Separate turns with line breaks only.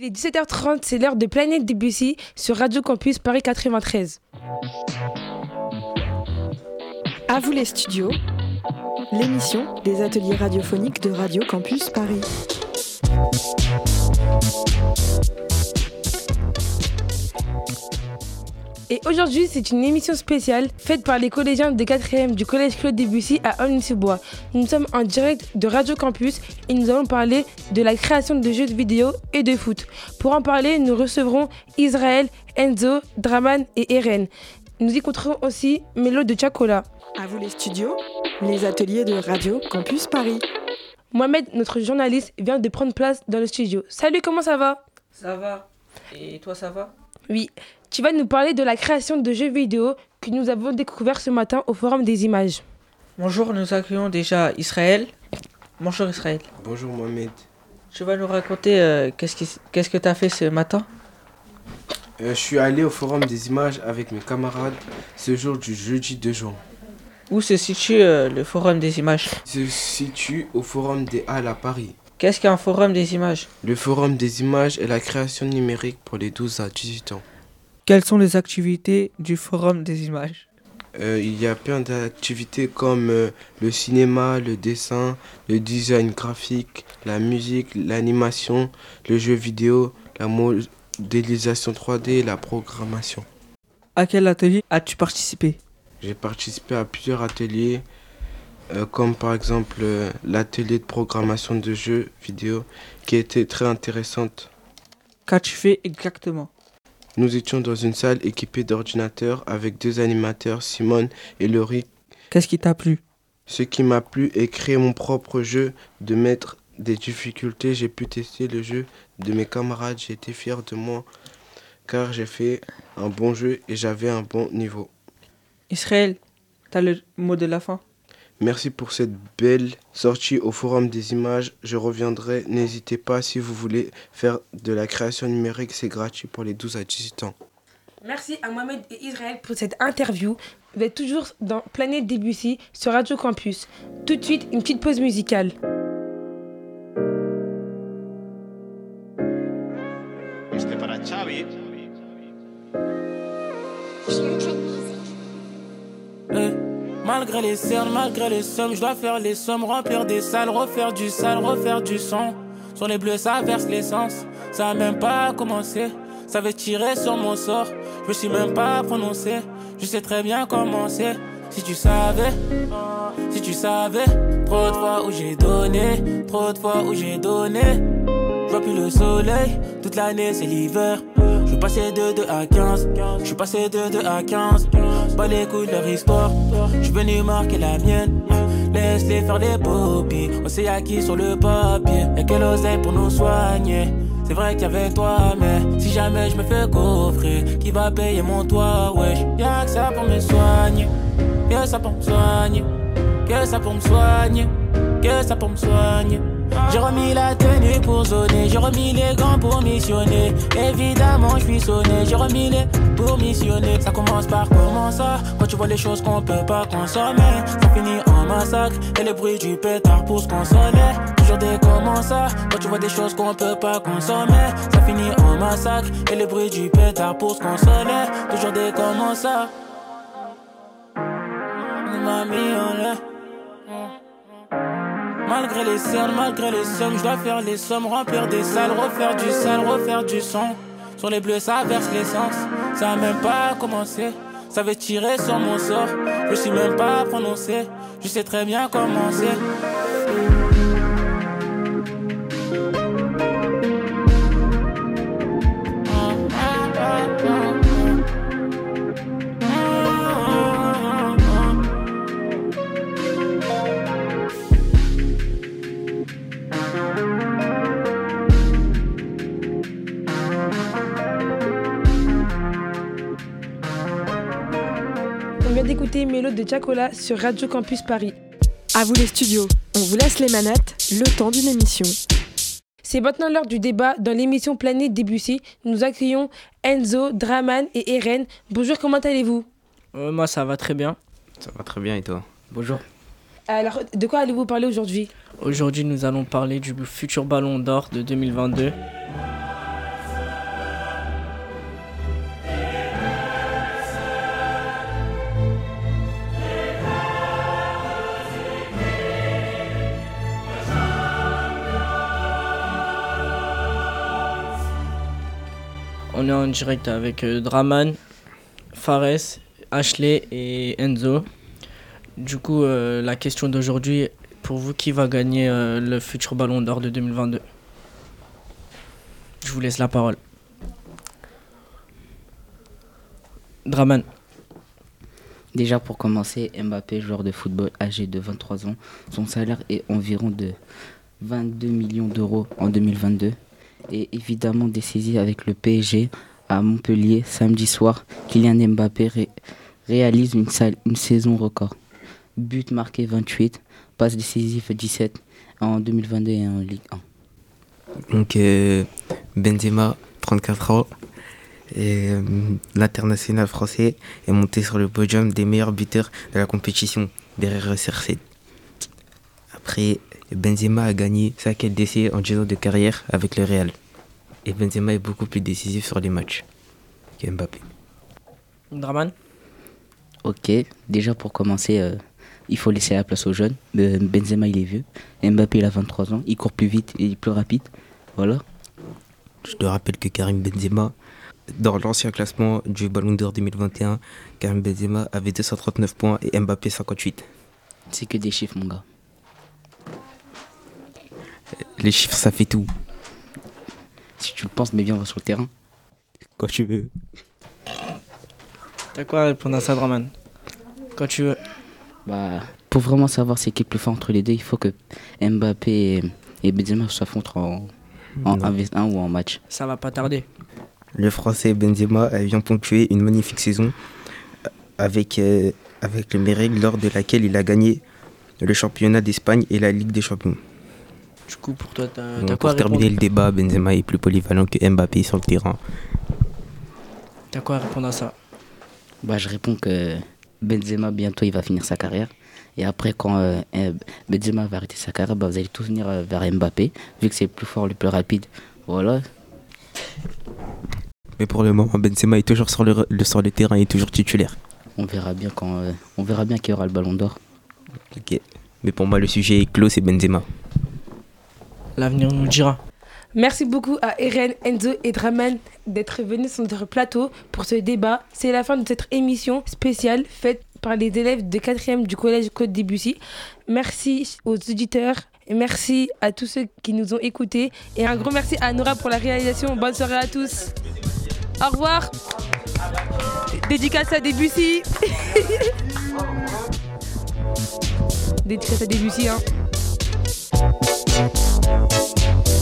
Il est 17h30, c'est l'heure de Planète Debussy sur Radio Campus Paris 93.
À vous les studios, l'émission des ateliers radiophoniques de Radio Campus Paris.
Et aujourd'hui, c'est une émission spéciale faite par les collégiens de 4e du collège Claude Debussy à Aulnay-sous-Bois. Nous sommes en direct de Radio Campus et nous allons parler de la création de jeux de vidéo et de foot. Pour en parler, nous recevrons Israël, Enzo, Draman et Eren. Nous y écouterons aussi Mélo de Chacola.
À vous les studios, les ateliers de Radio Campus Paris.
Mohamed, notre journaliste, vient de prendre place dans le studio. Salut, comment ça va?
Ça va. Et toi, ça va?
Oui. Tu vas nous parler de la création de jeux vidéo que nous avons découvert ce matin au Forum des images.
Bonjour, nous accueillons déjà Israël. Bonjour Israël.
Bonjour Mohamed.
Tu vas nous raconter euh, qu'est-ce, qui- qu'est-ce que tu as fait ce matin?
Euh, je suis allé au Forum des images avec mes camarades ce jour du jeudi 2 juin.
Où se situe euh, le forum des images?
Il se situe au Forum des Halles à Paris.
Qu'est-ce qu'un forum des images?
Le Forum des images est la création numérique pour les 12 à 18 ans.
Quelles sont les activités du forum des images?
Euh, il y a plein d'activités comme euh, le cinéma, le dessin, le design graphique, la musique, l'animation, le jeu vidéo, la modélisation 3D et la programmation.
À quel atelier as-tu participé?
J'ai participé à plusieurs ateliers, euh, comme par exemple l'atelier de programmation de jeux vidéo, qui était très intéressante.
Qu'as-tu fait exactement?
Nous étions dans une salle équipée d'ordinateurs avec deux animateurs, Simone et Laurie.
Qu'est-ce qui t'a plu?
Ce qui m'a plu est créer mon propre jeu, de mettre des difficultés. J'ai pu tester le jeu de mes camarades, j'ai été fier de moi, car j'ai fait un bon jeu et j'avais un bon niveau.
Israël, t'as le mot de la fin?
Merci pour cette belle sortie au Forum des images. Je reviendrai. N'hésitez pas si vous voulez faire de la création numérique. C'est gratuit pour les 12 à 18 ans.
Merci à Mohamed et Israël pour cette interview. Vous êtes toujours dans Planète Debussy sur Radio Campus. Tout de suite, une petite pause musicale.
Malgré les cernes, malgré les sommes, je dois faire les sommes, remplir des salles, refaire du sale, refaire du son. Sur les bleus, ça verse l'essence, ça a même pas commencé. Ça veut tirer sur mon sort, je me suis même pas prononcé. Je sais très bien comment c'est. Si tu savais, si tu savais, trop de fois où j'ai donné, trop de fois où j'ai donné. Je vois plus le soleil, toute l'année c'est l'hiver. Je suis de 2 à 15, je suis passé de 2 à 15. Pas les couilles de leur histoire, je suis venu marquer la mienne. Laisse-les faire les poppies, on sait à qui sur le papier. Y'a quelle oseille pour nous soigner. C'est vrai qu'il y avait toi, mais si jamais je me fais coffrer, qui va payer mon toit, wesh? Y'a que ça pour me soigner, que ça pour me soigner, que ça pour me soigner, que ça pour me soigner. J'ai remis la tenue pour zoner, j'ai remis les gants pour missionner. Évidemment, je suis sonné, j'ai remis les pour missionner. Ça commence par comment ça? Quand tu vois les choses qu'on peut pas consommer, ça finit en massacre. Et le bruit du pétard pour se consoler. Toujours des comment ça? Quand tu vois des choses qu'on peut pas consommer, ça finit en massacre. Et le bruit du pétard pour se consoler. Toujours des comment ça? On Malgré les cernes, malgré les sommes, je dois faire les sommes, remplir des salles, refaire du sale, refaire du son. Sur les bleus, ça verse l'essence, ça a même pas commencé. Ça veut tirer sur mon sort, je suis même pas prononcé. Je sais très bien comment c'est.
On vient d'écouter Mélo de Chacola sur Radio Campus Paris.
À vous les studios, on vous laisse les manettes, le temps d'une émission.
C'est maintenant l'heure du débat. Dans l'émission Planète Debussy, nous accueillons Enzo, Draman et Eren. Bonjour, comment allez-vous?
Euh, Moi, ça va très bien.
Ça va très bien et toi?
Bonjour.
Alors, de quoi allez-vous parler aujourd'hui?
Aujourd'hui, nous allons parler du futur ballon d'or de 2022. On est en direct avec euh, Draman, Fares, Ashley et Enzo. Du coup, euh, la question d'aujourd'hui, pour vous, qui va gagner euh, le futur Ballon d'Or de 2022 Je vous laisse la parole. Draman.
Déjà pour commencer, Mbappé, joueur de football âgé de 23 ans, son salaire est environ de 22 millions d'euros en 2022 et évidemment décisif avec le PSG à Montpellier samedi soir. Kylian Mbappé ré- réalise une saison record. But marqué 28, passe décisif 17 en 2022 et en Ligue 1.
Donc euh, Benzema, 34 ans, et euh, l'international français est monté sur le podium des meilleurs buteurs de la compétition derrière CR7. Après, Benzema a gagné sa quête d'essai en 10 ans de carrière avec le Real. Et Benzema est beaucoup plus décisif sur les matchs que Mbappé.
Draman?
Ok, déjà pour commencer, euh, il faut laisser la place aux jeunes. Euh, Benzema, il est vieux. Mbappé, il a 23 ans. Il court plus vite et il est plus rapide. Voilà.
Je te rappelle que Karim Benzema, dans l'ancien classement du Ballon d'Or 2021, Karim Benzema avait 239 points et Mbappé 58.
C'est que des chiffres, mon gars.
Les chiffres, ça fait tout.
Si tu le penses, mais viens, on va sur le terrain.
Quand tu veux.
T'as quoi à répondre à ça, Draman? Quand tu veux.
Bah, pour vraiment savoir c'est qui est plus fort entre les deux, il faut que Mbappé et, Benzema s'affrontent en, en
Non.
1v1 ou en match.
Ça va pas tarder.
Le Français Benzema vient ponctuer une magnifique saison avec, euh, avec le Mérègue lors de laquelle il a gagné le championnat d'Espagne et la Ligue des Champions.
Du coup, pour toi, t'as
Donc,
t'as quoi à
pour terminer le débat, Benzema est plus polyvalent que Mbappé sur le terrain.
T'as quoi à répondre à ça?
Bah, je réponds que Benzema, bientôt, il va finir sa carrière. Et après, quand euh, Benzema va arrêter sa carrière, bah, vous allez tous venir euh, vers Mbappé, vu que c'est le plus fort, le plus rapide. Voilà.
Mais pour le moment, Benzema est toujours sur le, le- sur le terrain et est toujours titulaire.
On verra bien quand, euh, on verra bien qui aura le ballon d'or.
Ok. Mais pour moi, le sujet est clos, c'est Benzema.
L'avenir nous dira.
Merci beaucoup à Eren, Enzo et Draman d'être venus sur notre plateau pour ce débat. C'est la fin de cette émission spéciale faite par les élèves de 4e du collège Côte Debussy. Merci aux auditeurs et merci à tous ceux qui nous ont écoutés. Et un gros merci à Nora pour la réalisation. Bonne soirée à tous. Au revoir. Dédicace à Debussy. Dédicace à Debussy. Hein.
Música